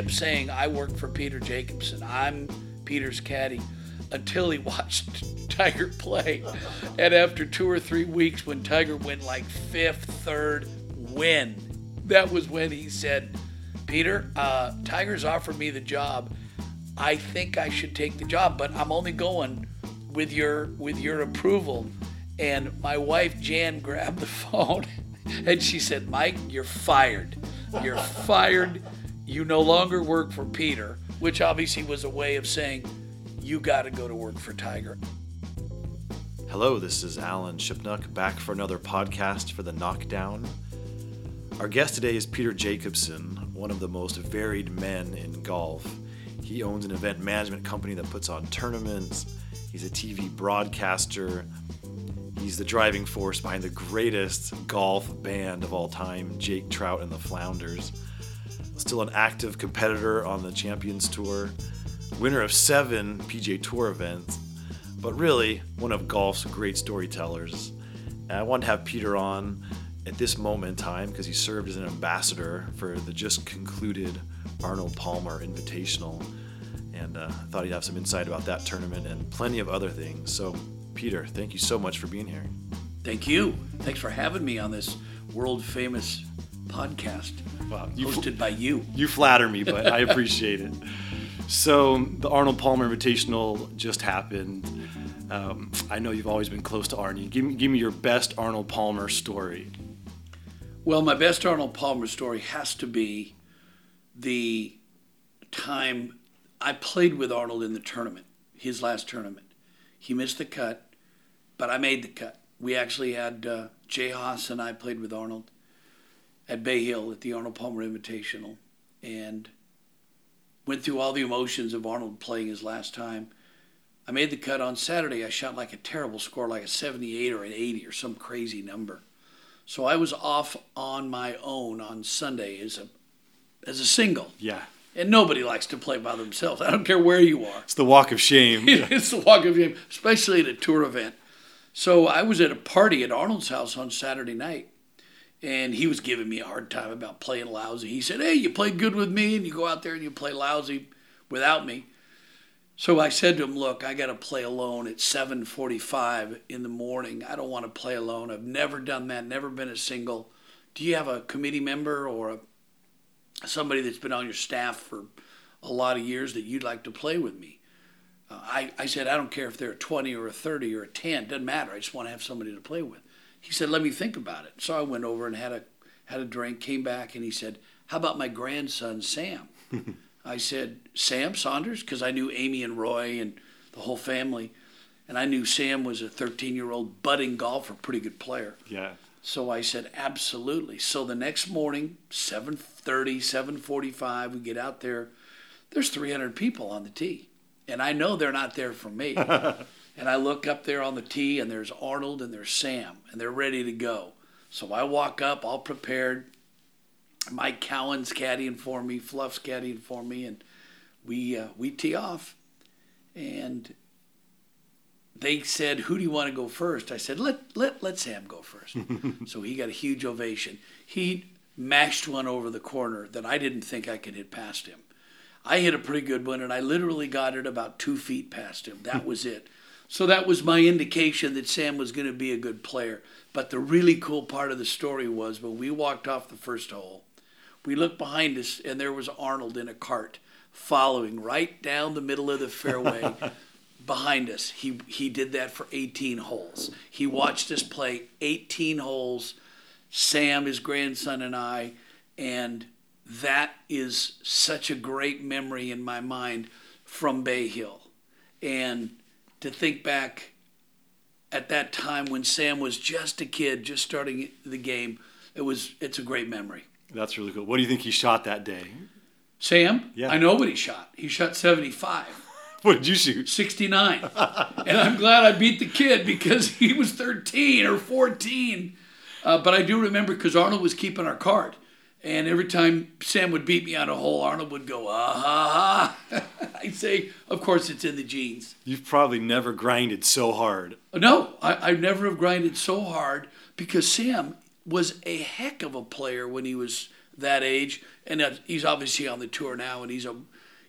kept saying, I work for Peter Jacobsen. I'm Peter's caddy until he watched Tiger play. And after two or three weeks, when Tiger went like fifth, third, win, that was when he said, Peter, uh, Tiger's offered me the job. I think I should take the job, but I'm only going with your with your approval. And my wife Jan grabbed the phone and she said, Mike, you're fired. You're fired. You no longer work for Peter, which obviously was a way of saying you got to go to work for Tiger. Hello, this is Alan Shipnuck back for another podcast for the Knockdown. Our guest today is Peter Jacobsen, one of the most varied men in golf. He owns an event management company that puts on tournaments. He's a TV broadcaster. He's the driving force behind the greatest golf band of all time, Jake Trout and the Flounders. Still an active competitor on the Champions Tour, winner of seven PGA Tour events, but really one of golf's great storytellers. And I wanted to have Peter on at this moment in time because he served as an ambassador for the just concluded Arnold Palmer Invitational. And uh, I thought he'd have some insight about that tournament and plenty of other things. So, Peter, thank you so much for being here. Thank you. Thanks for having me on this world famous podcast Wow, you hosted by you. You flatter me, but I appreciate it. So the Arnold Palmer Invitational just happened. Um, I know you've always been close to Arnie. Give me, give me your best Arnold Palmer story. Well, my best Arnold Palmer story has to be the time I played with Arnold in the tournament, his last tournament. He missed the cut, but I made the cut. We actually had uh, Jay Haas and I played with Arnold at Bay Hill at the Arnold Palmer Invitational and went through all the emotions of Arnold playing his last time. I made the cut on Saturday. I shot like a terrible score, like a 78 or an 80 or some crazy number. So I was off on my own on Sunday as a as a single. Yeah, And nobody likes to play by themselves. I don't care where you are. it's the walk of shame. it's the walk of shame, especially at a tour event. So I was at a party at Arnold's house on Saturday night, and he was giving me a hard time about playing lousy. He said, "Hey, you play good with me, and you go out there and you play lousy without me." So I said to him, "Look, I got to play alone at 7:45 in the morning. I don't want to play alone. I've never done that. Never been a single. Do you have a committee member or a somebody that's been on your staff for a lot of years that you'd like to play with me?" Uh, I, I said, I don't care if they're a 20 or a 30 or a 10, doesn't matter. I just want to have somebody to play with. He said, let me think about it. So I went over and had a, had a drink, came back, and he said, how about my grandson, Sam? I said, Sam Saunders? Because I knew Amy and Roy and the whole family. And I knew Sam was a 13 year old budding golfer, pretty good player. yeah, So I said, absolutely. So the next morning, 7.30, 7.45, we get out there. There's 300 people on the tee. And I know they're not there for me. and I look up there on the tee, and there's Arnold and there's Sam, and they're ready to go. So I walk up, all prepared. Mike Cowan's caddying for me, Fluff's caddying for me, and we uh, we tee off. And they said, "Who do you want to go first? I said, "Let let let Sam go first. so he got a huge ovation. He mashed one over the corner that I didn't think I could hit past him. I hit a pretty good one, and I literally got it about two feet past him. That was it. So that was my indication that Sam was going to be a good player. But the really cool part of the story was when we walked off the first hole, we looked behind us, and there was Arnold in a cart following right down the middle of the fairway behind us. He he did that for 18 holes. He watched us play 18 holes. Sam, his grandson, and I, and that is such a great memory in my mind from Bay Hill. And to think back at that time when Sam was just a kid, just starting the game, it was it's a great memory. that's really cool. What do you think he shot that day? Sam, Yeah. I know what he shot. He shot 75. What did you shoot? 69. and I'm glad I beat the kid because he was 13 or 14. Uh, but I do remember because Arnold was keeping our card. And every time Sam would beat me on a hole, Arnold would go, ah ha ha. I'd say, of course, it's in the genes. You've probably never grinded so hard. No, I, I never have grinded so hard because Sam was a heck of a player when he was that age, and he's obviously on the tour now, and he's a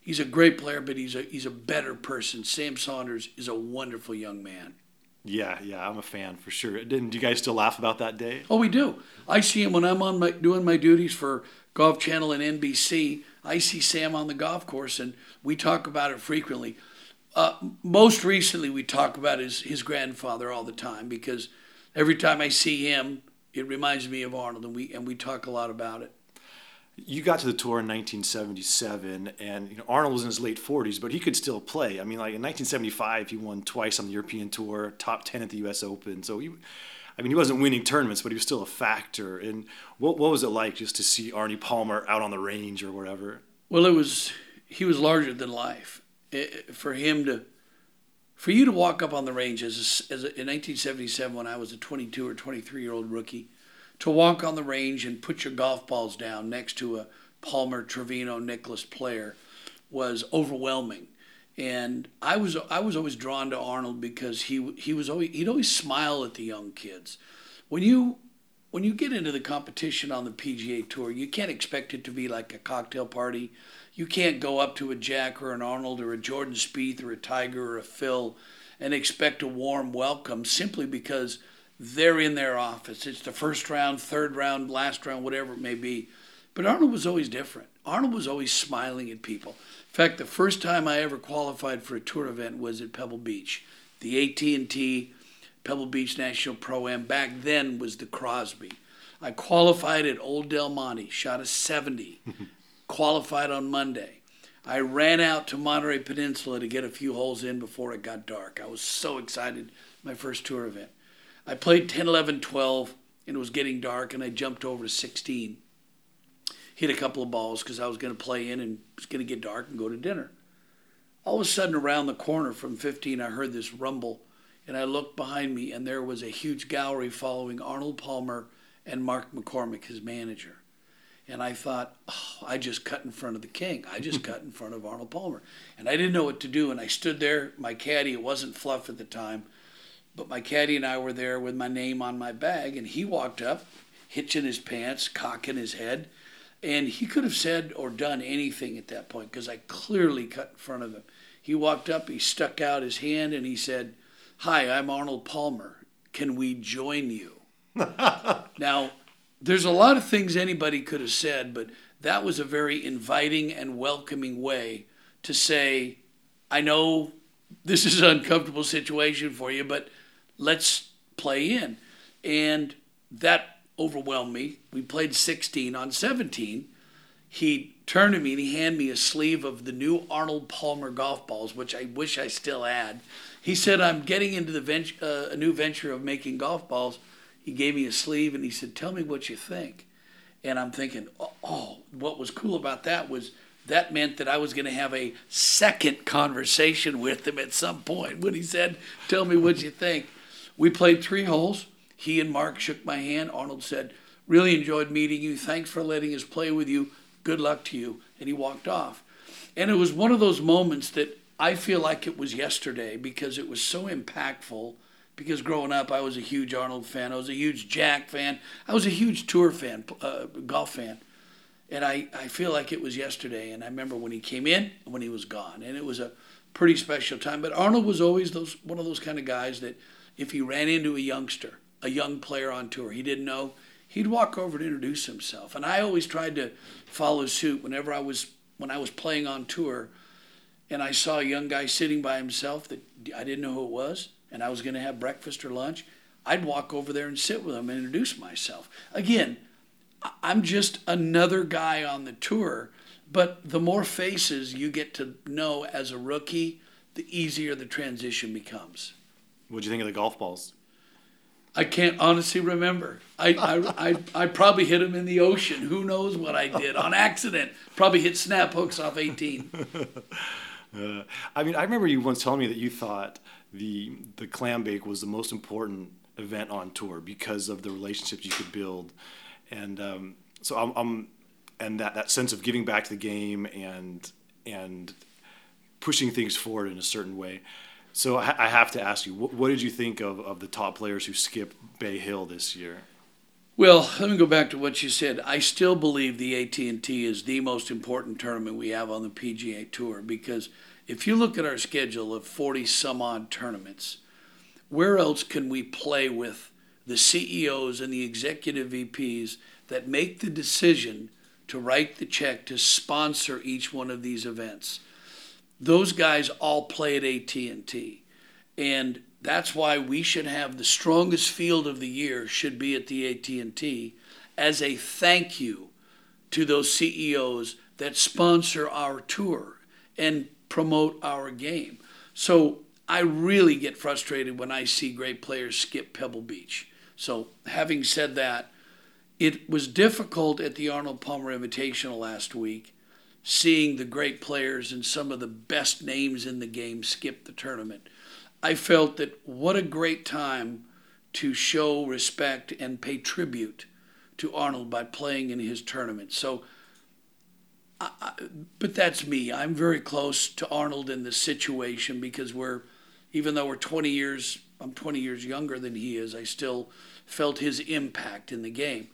he's a great player, but he's a he's a better person. Sam Saunders is a wonderful young man. Yeah, yeah, I'm a fan for sure. Didn't you guys still laugh about that day? Oh, we do. I see him when I'm on my doing my duties for Golf Channel and NBC. I see Sam on the golf course, and we talk about it frequently. Uh, most recently, we talk about his his grandfather all the time because every time I see him, it reminds me of Arnold, and we and we talk a lot about it. You got to the tour in 1977, and you know Arnold was in his late 40s, but he could still play. I mean, like in 1975, he won twice on the European Tour, top 10 at the U.S. Open. So he, I mean, he wasn't winning tournaments, but he was still a factor. And what what was it like just to see Arnie Palmer out on the range or whatever? Well, it was he was larger than life. It, for him to, for you to walk up on the range as, a, as a, in 1977 when I was a 22 or 23 year old rookie to walk on the range and put your golf balls down next to a Palmer, Trevino, Nicklaus player was overwhelming. And I was I was always drawn to Arnold because he he was always he'd always smile at the young kids. When you when you get into the competition on the PGA Tour, you can't expect it to be like a cocktail party. You can't go up to a Jack or an Arnold or a Jordan Spieth or a Tiger or a Phil and expect a warm welcome simply because they're in their office. It's the first round, third round, last round, whatever it may be. But Arnold was always different. Arnold was always smiling at people. In fact, the first time I ever qualified for a tour event was at Pebble Beach. The AT&T Pebble Beach National Pro Am back then was the Crosby. I qualified at Old Del Monte, shot a 70, qualified on Monday. I ran out to Monterey Peninsula to get a few holes in before it got dark. I was so excited, my first tour event. I played 10, 11, 12, and it was getting dark, and I jumped over to 16. Hit a couple of balls because I was going to play in and it was going to get dark and go to dinner. All of a sudden, around the corner from 15, I heard this rumble, and I looked behind me, and there was a huge gallery following Arnold Palmer and Mark McCormack, his manager. And I thought, oh, I just cut in front of the king. I just cut in front of Arnold Palmer. And I didn't know what to do. And I stood there, my caddy, it wasn't Fluff at the time, but my caddy and I were there with my name on my bag, and he walked up, hitching his pants, cocking his head, and he could have said or done anything at that point because I clearly cut in front of him. He walked up, he stuck out his hand, and he said, Hi, I'm Arnold Palmer. Can we join you? now, there's a lot of things anybody could have said, but that was a very inviting and welcoming way to say, I know this is an uncomfortable situation for you, but let's play in. And that overwhelmed me. We played 16 on 17. He turned to me and he handed me a sleeve of the new Arnold Palmer golf balls, which I wish I still had. He said, I'm getting into the vent- uh, a new venture of making golf balls. He gave me a sleeve and he said, Tell me what you think. And I'm thinking, oh, oh what was cool about that was that meant that I was going to have a second conversation with him at some point when he said, Tell me what you think. We played three holes. He and Mark shook my hand. Arnold said, Really enjoyed meeting you. Thanks for letting us play with you. Good luck to you. And he walked off. And it was one of those moments that I feel like it was yesterday because it was so impactful. Because growing up, I was a huge Arnold fan. I was a huge Jack fan. I was a huge tour fan, uh, golf fan. And I, I feel like it was yesterday. And I remember when he came in and when he was gone. And it was a pretty special time. But Arnold was always those one of those kind of guys that if he ran into a youngster, a young player on tour he didn't know, he'd walk over to introduce himself. And I always tried to follow suit whenever I was when I was playing on tour and I saw a young guy sitting by himself that I didn't know who it was and I was going to have breakfast or lunch, I'd walk over there and sit with him and introduce myself. Again, I'm just another guy on the tour, but the more faces you get to know as a rookie, the easier the transition becomes. What'd you think of the golf balls? I can't honestly remember. I, I, I, I, probably hit them in the ocean. Who knows what I did on accident? Probably hit snap hooks off 18. uh, I mean, I remember you once telling me that you thought the the clam bake was the most important event on tour because of the relationships you could build, and um, so I'm, I'm and that, that sense of giving back to the game and and pushing things forward in a certain way. So I have to ask you, what, did you think of, of the top players who skipped Bay Hill this year? Well, let me go back to what you said. I still believe the AT&T is the most important tournament we have on the PGA Tour because if you look at our schedule of 40 some odd tournaments, where else can we play with the CEOs and the executive VPs that make the decision to write the check to sponsor each one of these events? Those guys all play at AT&T. And that's why we should have the strongest field of the year should be at the AT&T as a thank you to those CEOs that sponsor our tour and promote our game. So I really get frustrated when I see great players skip Pebble Beach. So having said that, it was difficult at the Arnold Palmer Invitational last week seeing the great players and some of the best names in the game skip the tournament I felt that what a great time to show respect and pay tribute to Arnold by playing in his tournament. So, I, but that's me. I'm very close to Arnold in this situation because we're, even though we're 20 years, I'm 20 years younger than he is, I still felt his impact in the game.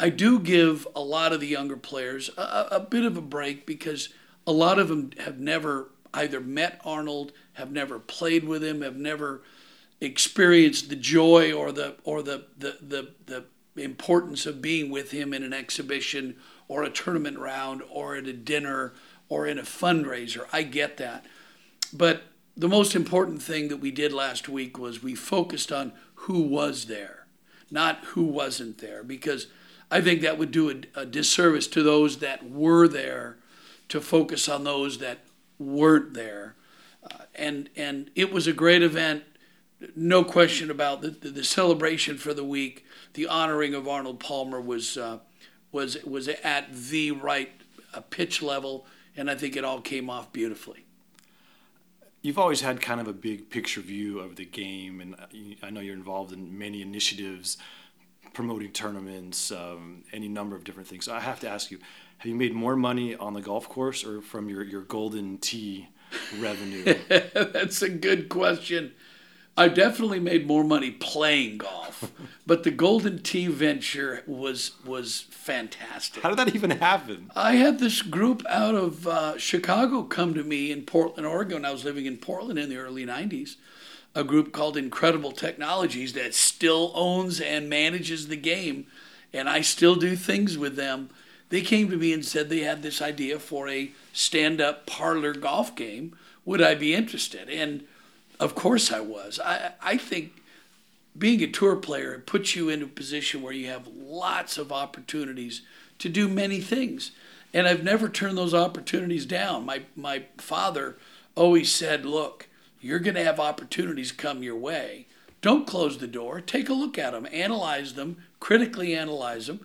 I do give a lot of the younger players a, a bit of a break because a lot of them have never either met Arnold, have never played with him, have never experienced the joy or the or the the the, the importance of being with him in an exhibition or a tournament round or at a dinner or in a fundraiser. I get that. But the most important thing that we did last week was we focused on who was there, not who wasn't there, because I think that would do a, a disservice to those that were there to focus on those that weren't there. Uh, and, and it was a great event, no question about the, the, the, celebration for the week. The honoring of Arnold Palmer was, uh, was, was at the right uh, pitch level, and I think it all came off beautifully. You've always had kind of a big picture view of the game, and uh, I know you're involved in many initiatives promoting tournaments, um, any number of different things. So I have to ask you, have you made more money on the golf course or from your, your golden tee revenue? That's a good question. I definitely made more money playing golf, but the Golden Tee venture was was fantastic. How did that even happen? I had this group out of uh, Chicago come to me in Portland, Oregon. I was living in Portland in the early '90s. A group called Incredible Technologies that still owns and manages the game, and I still do things with them they came to me and said they had this idea for a stand up parlor golf game. Would I be interested? And of course I was. I, I think being a tour player, puts you in a position where you have lots of opportunities to do many things. And I've never turned those opportunities down. My, my father always said, Look, you're going to have opportunities come your way. Don't close the door. Take a look at them, analyze them, critically analyze them,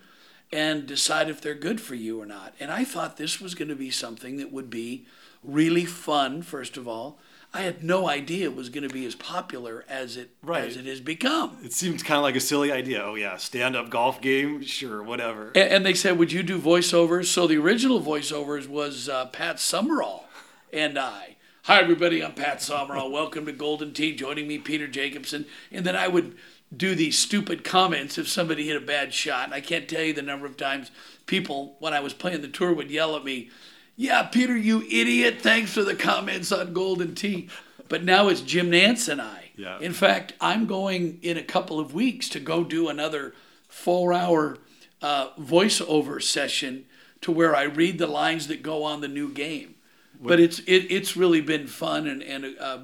and decide if they're good for you or not. And I thought this was going to be something that would be really fun, first of all. I had no idea it was going to be as popular as it right. as it has become. It seems kind of like a silly idea. Oh yeah, stand up golf game, sure, whatever. And, and, they said, "Would you do voiceovers?" So the original voiceovers was uh, Pat Summerall and I. Hi everybody, I'm Pat Summerall. Welcome to Golden Tee. Joining me, Peter Jacobsen. and then I would do these stupid comments if somebody hit a bad shot. I can't tell you the number of times people, when I was playing the tour, would yell at me, Yeah, Peter, you idiot. Thanks for the comments on Golden Tee. But now it's Jim Nantz and I. Yeah. In fact, I'm going in a couple of weeks to go do another four hour uh, voiceover session to where I read the lines that go on the new game. But it's it, it's really been fun and and uh,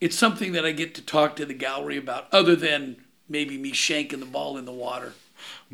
it's something that I get to talk to the gallery about, other than maybe me shanking the ball in the water.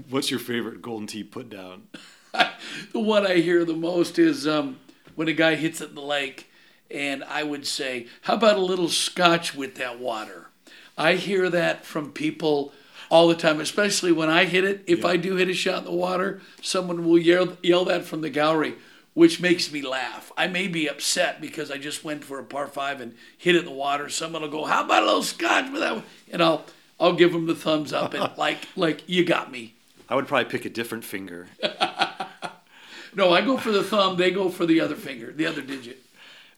What's your favorite Golden Tee put down? the one I hear the most is um, when a guy hits it in the lake, and I would say, "How about a little scotch with that water?" I hear that from people all the time, especially when I hit it. If yeah. I do hit a shot in the water, someone will yell, yell that from the gallery which makes me laugh. I may be upset because I just went for a par five and hit it in the water. Someone will go, "How about a little scotch with that?" And I'll I'll give them the thumbs up and like like you got me. I would probably pick a different finger. no, I go for the thumb. They go for the other finger, the other digit.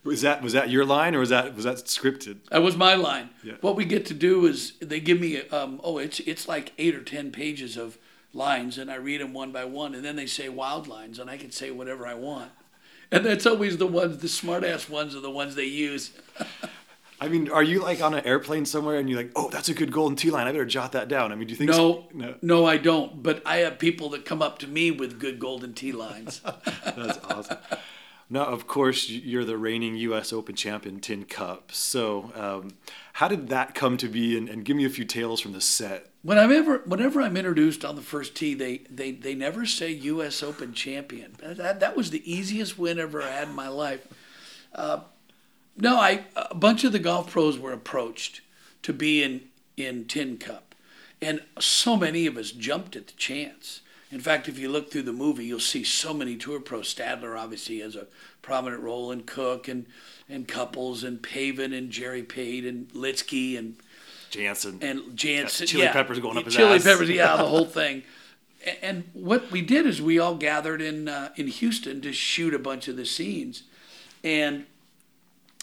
Was that was that your line or was that was that scripted? That was my line. Yeah. What we get to do is they give me um, oh it's it's like eight or ten pages of lines, and I read them one by one, and then they say wild lines, and I can say whatever I want. And that's always the ones, the smart ass ones are the ones they use. I mean, are you like on an airplane somewhere and you're like, oh, that's a good golden tee line. I better jot that down. I mean, do you think? No, so? no, no, I don't. But I have people that come up to me with good golden tee lines. That's awesome. Now, of course, you're the reigning U.S. Open champion, Tin Cup. So, um, how did that come to be? And, and give me a few tales from the set. When I'm ever, whenever I'm introduced on the first tee, they, they, they never say U.S. Open champion. That, that was the easiest win I ever had in my life. Uh, no, I a bunch of the golf pros were approached to be in in Tin Cup, and so many of us jumped at the chance. In fact, if you look through the movie, you'll see so many tour pros. Stadler obviously has a prominent role, in Cook and and Couples and Pavin and Jerry Pate and Lietzke and Jansen and Janzen. chili yeah, peppers going up his chili ass. peppers, yeah, the whole thing. And what we did is we all gathered in uh, in Houston to shoot a bunch of the scenes, and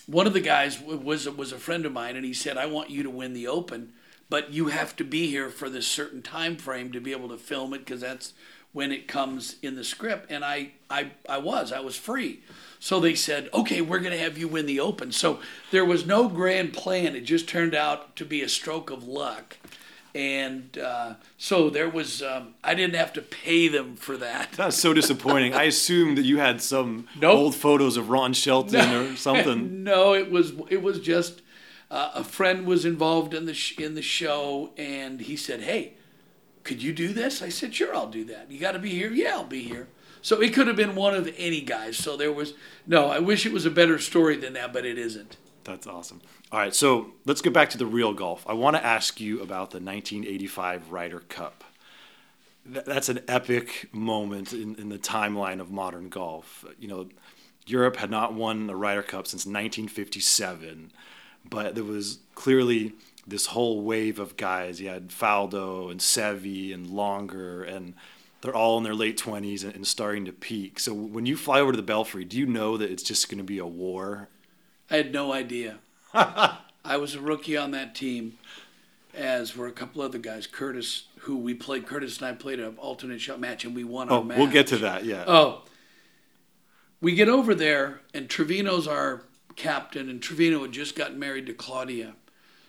one of the guys was was a friend of mine, and he said, "I want you to win the Open, but you have to be here for this certain time frame to be able to film it because that's when it comes in the script." And I I I was I was free, so they said, "Okay, we're going to have you win the Open." So there was no grand plan; it just turned out to be a stroke of luck. And uh, so there was, um, I didn't have to pay them for that. That's so disappointing. I assumed that you had some Nope. old photos of Ron Shelton or something. no, it was it was just uh, a friend was involved in the sh- in the show, and he said, "Hey, could you do this?" I said, "Sure, I'll do that." You got to be here. Yeah, I'll be here. So it could have been one of any guys. So there was no. I wish it was a better story than that, but it isn't. That's awesome. All right, so let's get back to the real golf. I want to ask you about the 1985 Ryder Cup. That's an epic moment in, in the timeline of modern golf. You know, Europe had not won a Ryder Cup since 1957, but there was clearly this whole wave of guys. You had Faldo and Seve and Langer, and they're all in their late 20s and, and starting to peak. So when you fly over to the Belfry, do you know that it's just going to be a war I had no idea. I was a rookie on that team, as were a couple other guys. Curtis, who we played, Curtis and I played an alternate shot match, and we won Oh, our match. we'll get to that. Yeah. Oh, we get over there, and Trevino's our captain, and Trevino had just gotten married to Claudia.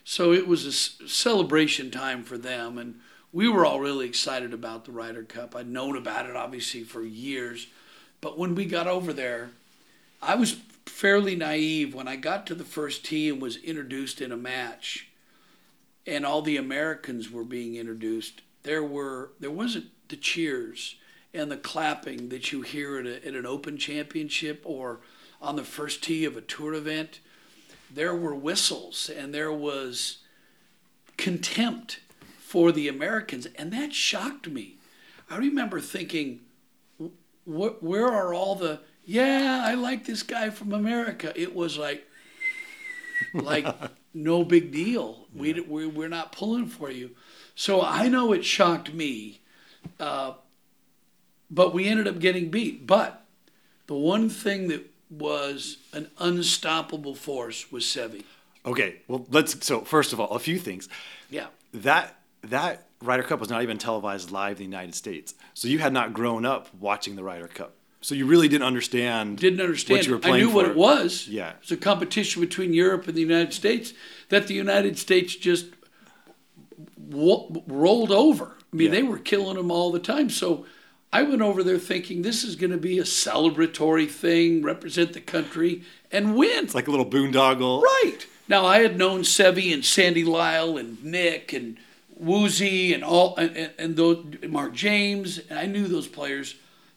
So it was a celebration time for them, and we were all really excited about the Ryder Cup. I'd known about it, obviously, for years. But when we got over there, I was fairly naive when I got to the first tee and was introduced in a match, and all the Americans were being introduced. There were there wasn't the cheers and the clapping that you hear at, a, at an Open Championship or on the first tee of a tour event. There were whistles and there was contempt for the Americans, and that shocked me. I remember thinking, where are all the yeah i like this guy from america. It was like like no big deal. We, we, we're not pulling for you. So i know it shocked me uh, but we ended up getting beat. But the one thing that was an unstoppable force was Seve Okay. Well, let's. So first of all, a few things. yeah That that Ryder Cup was not even televised live in the United States, so you had not grown up watching the Ryder Cup, so you really didn't understand. didn't understand what you were it. I playing knew what it was. Yeah. It's a competition between Europe and the United States that the United States just wo- rolled over. I mean, Yeah. they were killing them all the time. So I went over there thinking this is going to be a celebratory thing, represent the country, and win. It's like a little boondoggle. Right. Now I had known Seve and Sandy Lyle and Nick and Woozy and all and, and, and those Mark James and I knew those players,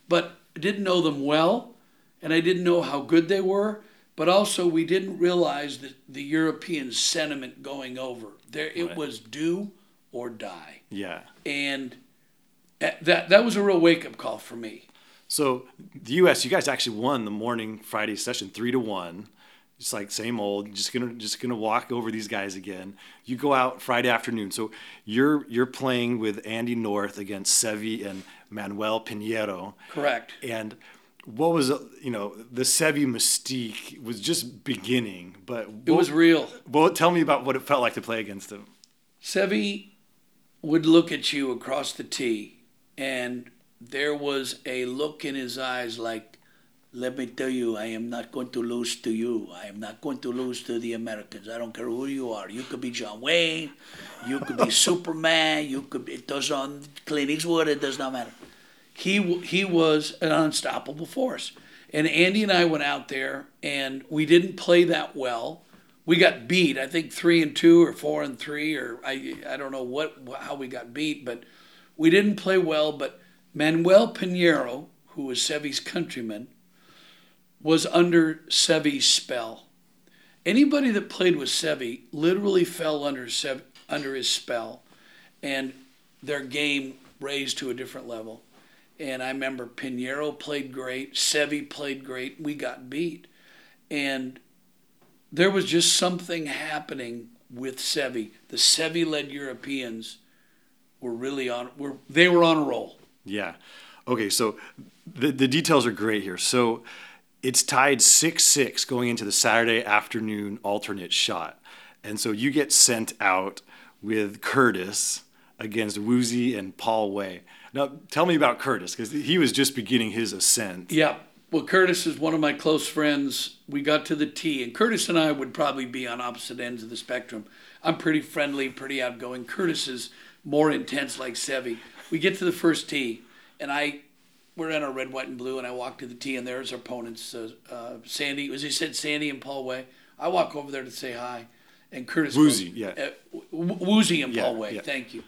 but didn't know them well, and I didn't know how good they were. But also we didn't realize that the European sentiment going over there it Right. was do or die, Yeah. and that that was a real wake up call for me. So the U.S. You guys actually won the morning Friday session three to one. Just like same old, just gonna just gonna walk over these guys again. You go out Friday afternoon, so you're you're playing with Andy North against Seve and Manuel Piñero. Correct. And what was you know the Seve mystique was just beginning, but It was real. Well, tell me about what it felt like to play against him. Seve would look at you across the tee and there was a look in his eyes like, let me tell you, I am not going to lose to you. I am not going to lose to the Americans. I don't care who you are. You could be John Wayne, you could be Superman, you could. It does on Clint Eastwood. It does not matter. He he was an unstoppable force, and Andy and I went out there, and we didn't play that well. We got beat. I think three and two or four and three, or I I don't know what how we got beat, but we didn't play well. But Manuel Piñero, who was Seve's countryman was under Seve's spell. Anybody that played with Seve literally fell under Sev, under his spell, and their game raised to a different level. And I remember Piñero played great, Seve played great. We got beat, and there was just something happening with Seve. The Seve-led Europeans were really on. Were they were on a roll? Yeah. Okay. So the the details are great here. So it's tied 6 6 going into the Saturday afternoon alternate shot. And so you get sent out with Curtis against Woozy and Paul Way. Now, tell me about Curtis because he was just beginning his ascent. Yeah. Well, Curtis is one of my close friends. We got to the tee, and Curtis and I would probably be on opposite ends of the spectrum. I'm pretty friendly, pretty outgoing. Curtis is more intense, like Seve. We get to the first tee, and I we're in our red, white, and blue, and I walk to the tee, and there's our opponents, uh, uh, Sandy, as he said, Sandy and Paul Way. I walk over there to say hi, and Curtis Woozy, goes, yeah, uh, Woozy and Paul Way, yeah. thank you.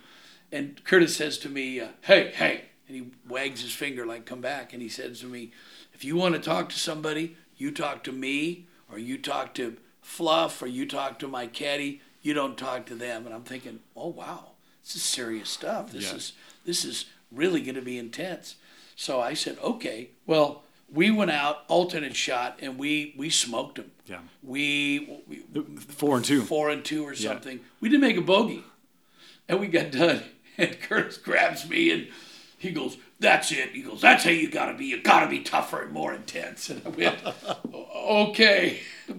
And Curtis says to me, uh, "Hey, hey," and he wags his finger like, "Come back," and he says to me, "If you want to talk to somebody, you talk to me, or you talk to Fluff, or you talk to my caddy. You don't talk to them." And I'm thinking, "Oh wow, this is serious stuff. This yeah. is this is really going to be intense." So I said, okay. Well, we went out alternate shot and we we smoked them. Yeah. We, we four and two. Four and two or something. Yeah. We didn't make a bogey, and we got done. And Curtis grabs me and he goes, "That's it." He goes, "That's how you gotta be. You gotta be tougher and more intense." And I went, "Okay."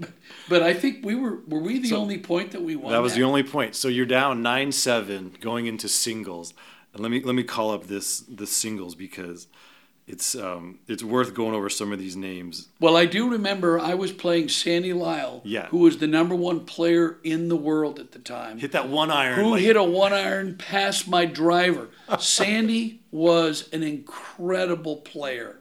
But I think we were were we the so only point that we won. That was that? the only point. So you're down nine seven going into singles. And let me let me call up this the singles because it's um, it's worth going over some of these names. Well, I do remember I was playing Sandy Lyle, yeah. who was the number one player in the world at the time. Hit that one iron. Who like... hit a one iron past my driver. Sandy was an incredible player,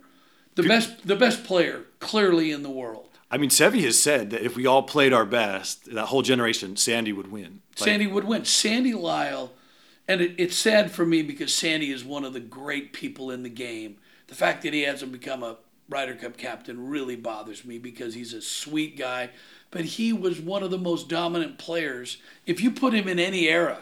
the best the best player clearly in the world. I mean, Seve has said that if we all played our best, that whole generation, Sandy would win. Like, Sandy would win. Sandy Lyle, and it, it's sad for me because Sandy is one of the great people in the game the fact that he hasn't become a Ryder Cup captain really bothers me because he's a sweet guy. But he was one of the most dominant players. If you put him in any era,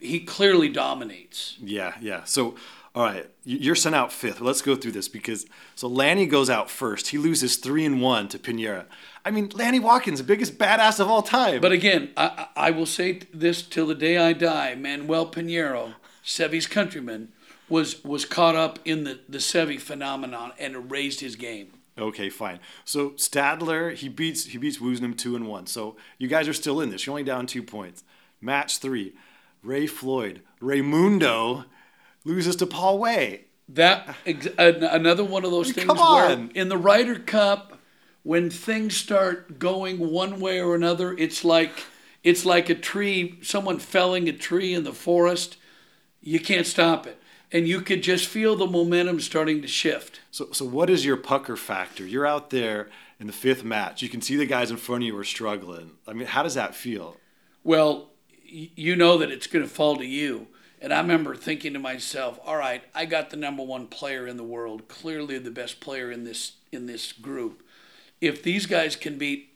he clearly dominates. Yeah, yeah. So, all right, you're sent out fifth. Let's go through this because so Lanny goes out first. He loses three and one to Piñero. I mean, Lanny Wadkins, the biggest badass of all time. But again, I, I will say this till the day I die. Manuel Piñero, Seve's countryman, was was caught up in the the Seve phenomenon and raised his game. Okay, fine. So Stadler, he beats he beats Woosnam two and one. So you guys are still in this. You're only down two points. Match three, Ray Floyd, Raymundo loses to Paul Way. That another one of those things Come where in the Ryder Cup, when things start going one way or another, it's like it's like a tree, someone felling a tree in the forest. You can't stop it and you could just feel the momentum starting to shift. So, so what is your pucker factor? You're out there in the fifth match. You can see the guys in front of you are struggling. I mean, how does that feel? Well, you know that it's going to fall to you. And I remember thinking to myself, all right, I got the number one player in the world, clearly the best player in this in this group. If these guys can beat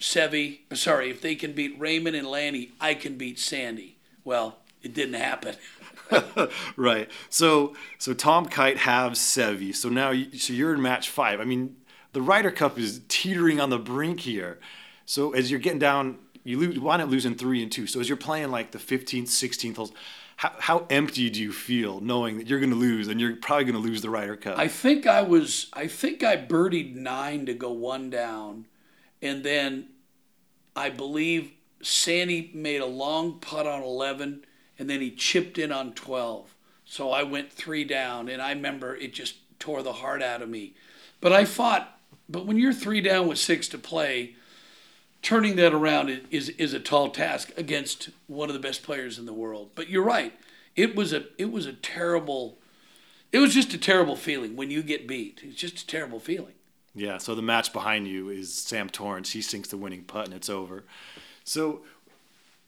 Seve, sorry, if they can beat Raymond and Lanny, I can beat Sandy. Well, it didn't happen. right. So so Tom Kite have Seve. So now so you're in match five. I mean, the Ryder Cup is teetering on the brink here. So as you're getting down, you lose, wind up losing three and two. So as you're playing like the 15th, 16th holes, how, how empty do you feel knowing that you're going to lose and you're probably going to lose the Ryder Cup? I think I was. I think I birdied nine to go one down, and then I believe Sandy made a long putt on 11 and then he chipped in on 12. So I went three down, and I remember it just tore the heart out of me. But I fought. But when you're three down with six to play, turning that around is is a tall task against one of the best players in the world. But you're right. It was a it was a terrible. It was just a terrible feeling when you get beat. It's just a terrible feeling. Yeah. So the match behind you is Sam Torrance. He sinks the winning putt and it's over. So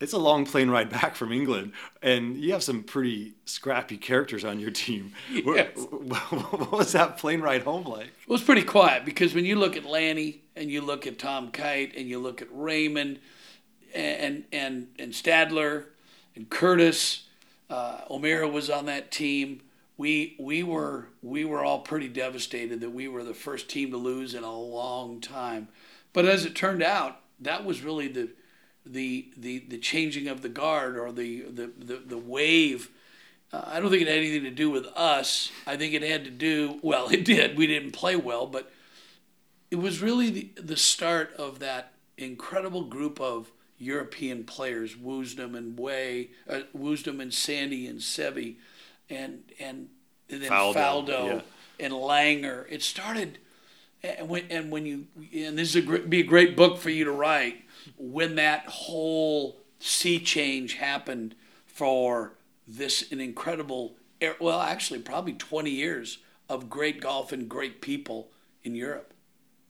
it's a long plane ride back from England, and you have some pretty scrappy characters on your team. Yes. What was that plane ride home like? It was pretty quiet because when you look at Lanny and you look at Tom Kite and you look at Raymond and and and Stadler and Curtis, uh, O'Meara was on that team. We we were we were all pretty devastated that we were the first team to lose in a long time. But as it turned out, that was really the the the, the changing of the guard or the the the, the wave. Uh, I don't think it had anything to do with us. I think it had to do well. It did. We didn't play well, but it was really the, the start of that incredible group of European players, Woosnam and Way, uh, Woosnam and Sandy and Seve, and and, and then Faldo, Faldo, yeah. and Langer. It started, and when and when you and this is a great, be a great book for you to write when that whole sea change happened for this an incredible well actually probably 20 years of great golf and great people in Europe.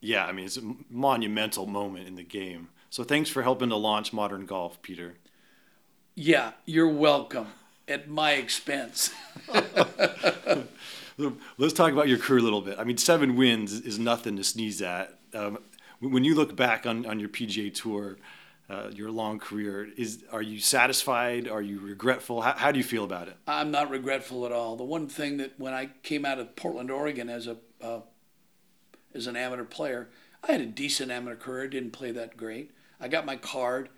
Yeah, I mean it's a monumental moment in the game. So thanks for helping to launch modern golf, Peter. Yeah, you're welcome at my expense. Let's talk about your career a little bit. I mean, seven wins is nothing to sneeze at. Um, when you look back on, on your PGA tour, uh, your long career, is are you satisfied? Are you regretful? How, how do you feel about it? I'm not regretful at all. The one thing that when I came out of Portland, Oregon as a uh, as an amateur player, I had a decent amateur career. Didn't play that great. I got my card.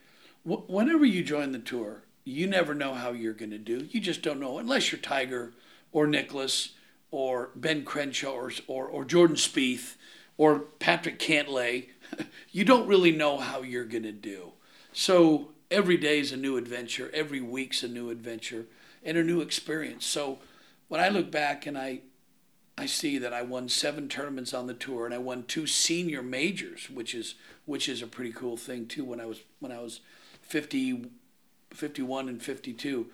Wh- whenever you join the tour, you never know how you're going to do. You just don't know unless you're Tiger or Nicklaus or Ben Crenshaw or or, or Jordan Spieth or Patrick Cantlay. you don't really know how you're going to do. So every day is a new adventure. Every week's a new adventure and a new experience. So when I look back and I I see that I won seven tournaments on the tour and I won two senior majors, which is which is a pretty cool thing too. When I was when I was 50, 51 and 52,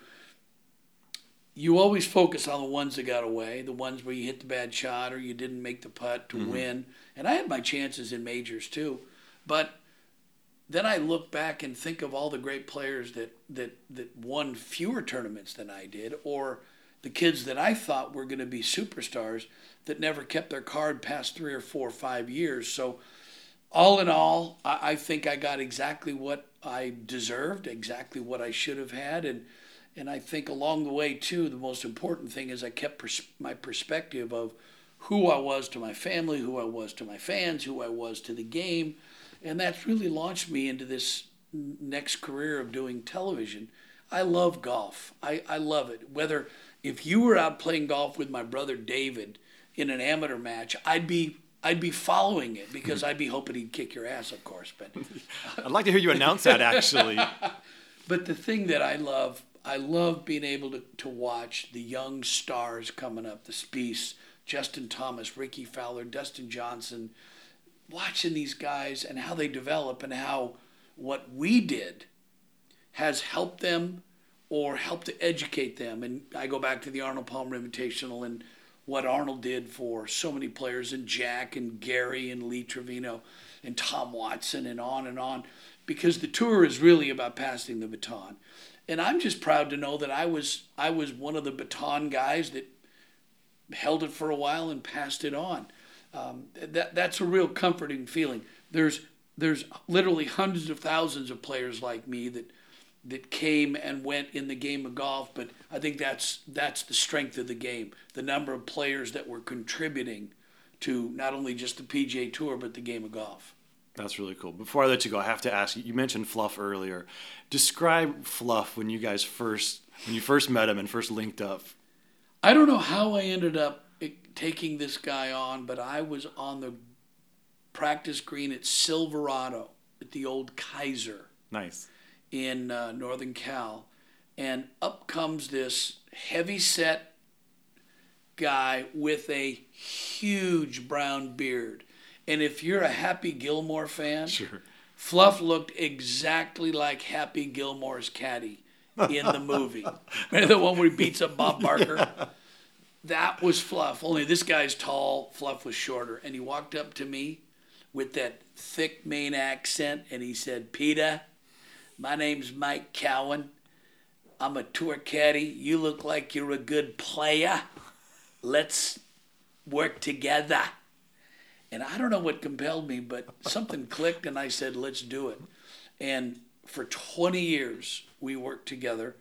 you always focus on the ones that got away, the ones where you hit the bad shot or you didn't make the putt to mm-hmm. win. And I had my chances in majors too, but then I look back and think of all the great players that that that won fewer tournaments than I did, or the kids that I thought were going to be superstars that never kept their card past three or four or five years. So, all in all, I, I think I got exactly what I deserved, exactly what I should have had, and and I think along the way too, the most important thing is I kept pers- my perspective of who I was to my family, who I was to my fans, who I was to the game, and that's really launched me into this next career of doing television. I love golf. I, I love it. Whether if you were out playing golf with my brother David in an amateur match, I'd be I'd be following it because mm-hmm. I'd be hoping he'd kick your ass, of course. But I'd like to hear you announce that actually. but the thing that I love, I love being able to, to watch the young stars coming up, the Spieth, Justin Thomas, Rickie Fowler, Dustin Johnson, watching these guys and how they develop and how what we did has helped them or helped to educate them. And I go back to the Arnold Palmer Invitational and what Arnold did for so many players and Jack and Gary and Lee Trevino and Tom Watson and on and on because the tour is really about passing the baton. And I'm just proud to know that I was I was one of the baton guys that held it for a while and passed it on. Um, that that's a real comforting feeling. There's there's literally hundreds of thousands of players like me that that came and went in the game of golf, but I think that's that's the strength of the game. The number of players that were contributing to not only just the PGA Tour but the game of golf. That's really cool. Before I let you go, I have to ask you. You mentioned Fluff earlier. Describe Fluff when you guys first when you first met him and first linked up. I don't know how I ended up taking this guy on, but I was on the practice green at Silverado at the old Kaiser Nice. in uh, Northern Cal, and up comes this heavy set guy with a huge brown beard. And if you're a Happy Gilmore fan, Sure. Fluff looked exactly like Happy Gilmore's caddy in the movie. Remember the one where he beats up Bob Barker? That was Fluff. Only this guy's tall, Fluff was shorter. And he walked up to me with that thick Maine accent and he said, Peter, my name's Mike Cowan. I'm a tour caddy. You look like you're a good player. Let's work together. And I don't know what compelled me, but something clicked and I said, let's do it. And for 20 years, we worked together.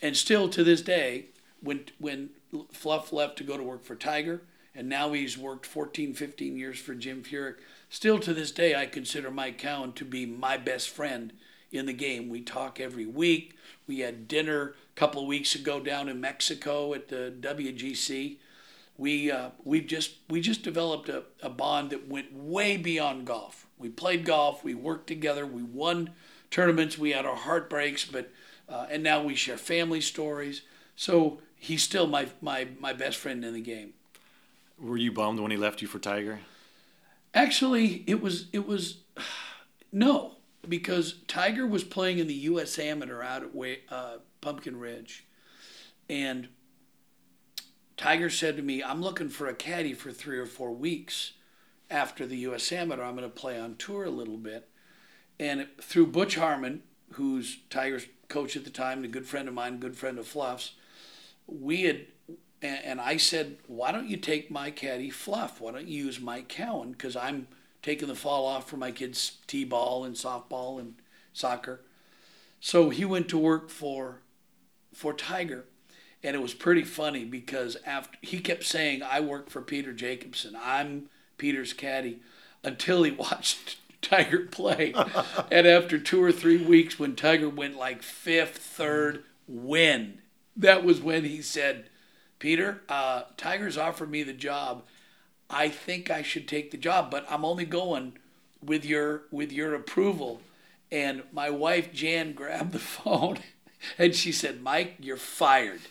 And still to this day, when, when Fluff left to go to work for Tiger, and now he's worked 14, 15 years for Jim Furyk, still to this day, I consider Mike Cowan to be my best friend in the game. We talk every week. We had dinner a couple of weeks ago down in Mexico at the WGC we uh, we just we just developed a, a bond that went way beyond golf. We played golf, we worked together, we won tournaments, we had our heartbreaks, but uh, and now we share family stories. So he's still my my my best friend in the game. Were you bummed when he left you for Tiger? Actually, it was it was no because Tiger was playing in the U.S. Amateur out at uh, Pumpkin Ridge, and Tiger said to me, I'm looking for a caddy for three or four weeks after the U.S. Amateur. I'm going to play on tour a little bit. And through Butch Harmon, who's Tiger's coach at the time, and a good friend of mine, good friend of Fluff's, we had, and I said, why don't you take my caddy Fluff? Why don't you use Mike Cowan? Because I'm taking the fall off for my kids' t-ball and softball and soccer. So he went to work for, for Tiger and it was pretty funny because after he kept saying I work for Peter Jacobsen. I'm Peter's caddy, until he watched Tiger play, and after two or three weeks, when Tiger went like fifth, third, win, that was when he said, "Peter, uh, Tiger's offered me the job. I think I should take the job, but I'm only going with your with your approval." And my wife Jan grabbed the phone, and she said, "Mike, you're fired."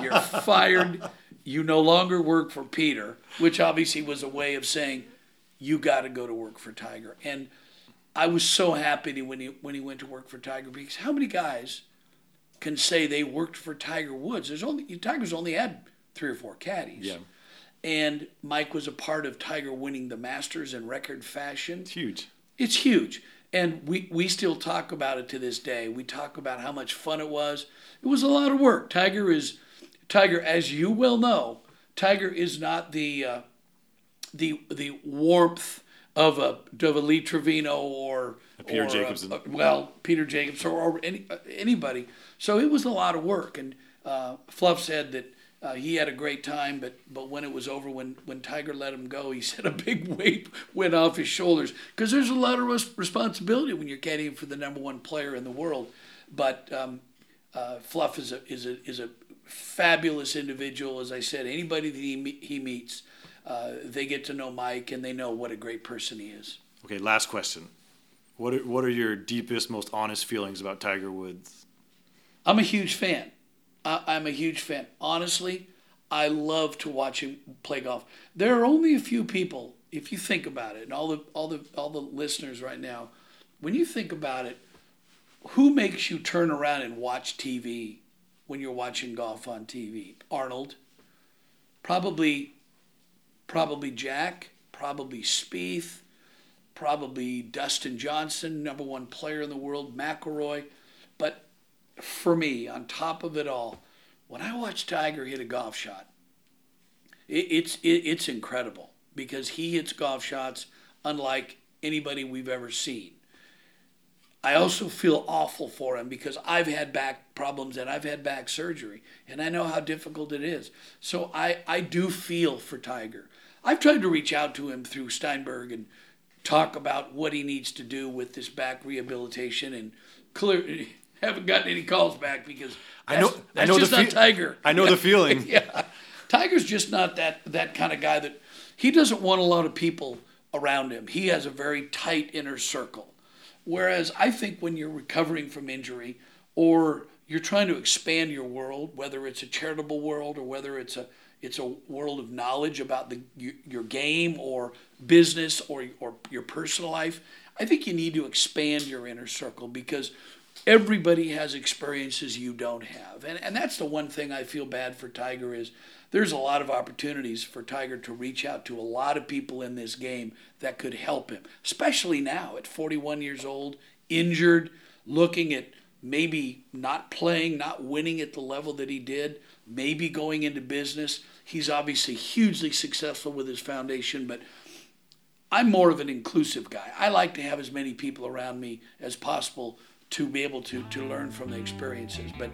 You're fired. You no longer work for Peter, which obviously was a way of saying you got to go to work for Tiger. And I was so happy when he when he went to work for Tiger because how many guys can say they worked for Tiger Woods? There's only Tiger's only had three or four caddies. Yeah. And Mike was a part of Tiger winning the Masters in record fashion. It's huge. It's huge. And we, we still talk about it to this day. We talk about how much fun it was. It was a lot of work. Tiger is Tiger, as you well know, Tiger is not the uh, the the warmth of a of a Lee Trevino or Peter or Jacobsen. A, well, Peter Jacobsen or, or any, uh, anybody. So it was a lot of work. And uh, Fluff said that uh, he had a great time, but but when it was over, when when Tiger let him go, he said a big weight went off his shoulders because there's a lot of res- responsibility when you're caddying for the number one player in the world. But um, uh, Fluff is a is a is a fabulous individual. As I said, anybody that he he meets, uh, they get to know Mike and they know what a great person he is. Okay, last question. What are, what are your deepest, most honest feelings about Tiger Woods? I'm a huge fan. I, I'm a huge fan. Honestly, I love to watch him play golf. There are only a few people, if you think about it, and all the all the all the listeners right now, when you think about it, who makes you turn around and watch TV when you're watching golf on TV? Arnold. Probably probably Jack, probably Spieth, probably Dustin Johnson, number one player in the world, McIlroy. But for me, on top of it all, when I watch Tiger hit a golf shot, it, it's it, it's incredible because he hits golf shots unlike anybody we've ever seen. I also feel awful for him because I've had back problems and I've had back surgery and I know how difficult it is. So I, I do feel for Tiger. I've tried to reach out to him through Steinberg and talk about what he needs to do with this back rehabilitation and clear haven't gotten any calls back because I know- that's, I know the just not Tiger. I know the feeling. yeah. Tiger's just not that that kind of guy that he doesn't want a lot of people around him. He has a very tight inner circle. Whereas I think when you're recovering from injury or you're trying to expand your world, whether it's a charitable world or whether it's a it's a world of knowledge about the your, game or business or or your personal life. I think you need to expand your inner circle because everybody has experiences you don't have. And and that's the one thing I feel bad for Tiger is there's a lot of opportunities for Tiger to reach out to a lot of people in this game that could help him, especially now at 41 years old, injured, looking at maybe not playing, not winning at the level that he did, maybe going into business. He's obviously hugely successful with his foundation, but I'm more of an inclusive guy. I like to have as many people around me as possible to be able to, to learn from the experiences. But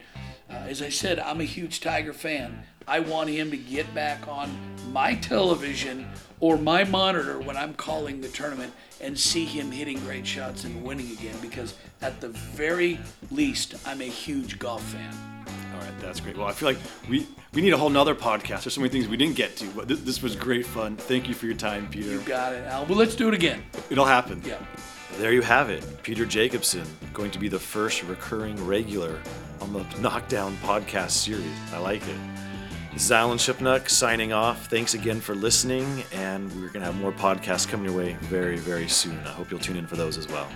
uh, as I said, I'm a huge Tiger fan. I want him to get back on my television or my monitor when I'm calling the tournament and see him hitting great shots and winning again because at the very least, I'm a huge golf fan. All right, that's great. Well, I feel like we we need a whole nother podcast. There's so many things we didn't get to, but this, this was great fun. Thank you for your time, Peter. You got it, Al. Well, let's do it again. It'll happen. Yeah. There you have it. Peter Jacobsen, going to be the first recurring regular on the Knockdown podcast series. I like it. This is Alan Shipnuck signing off. Thanks again for listening, and we're going to have more podcasts coming your way very, very soon. I hope you'll tune in for those as well.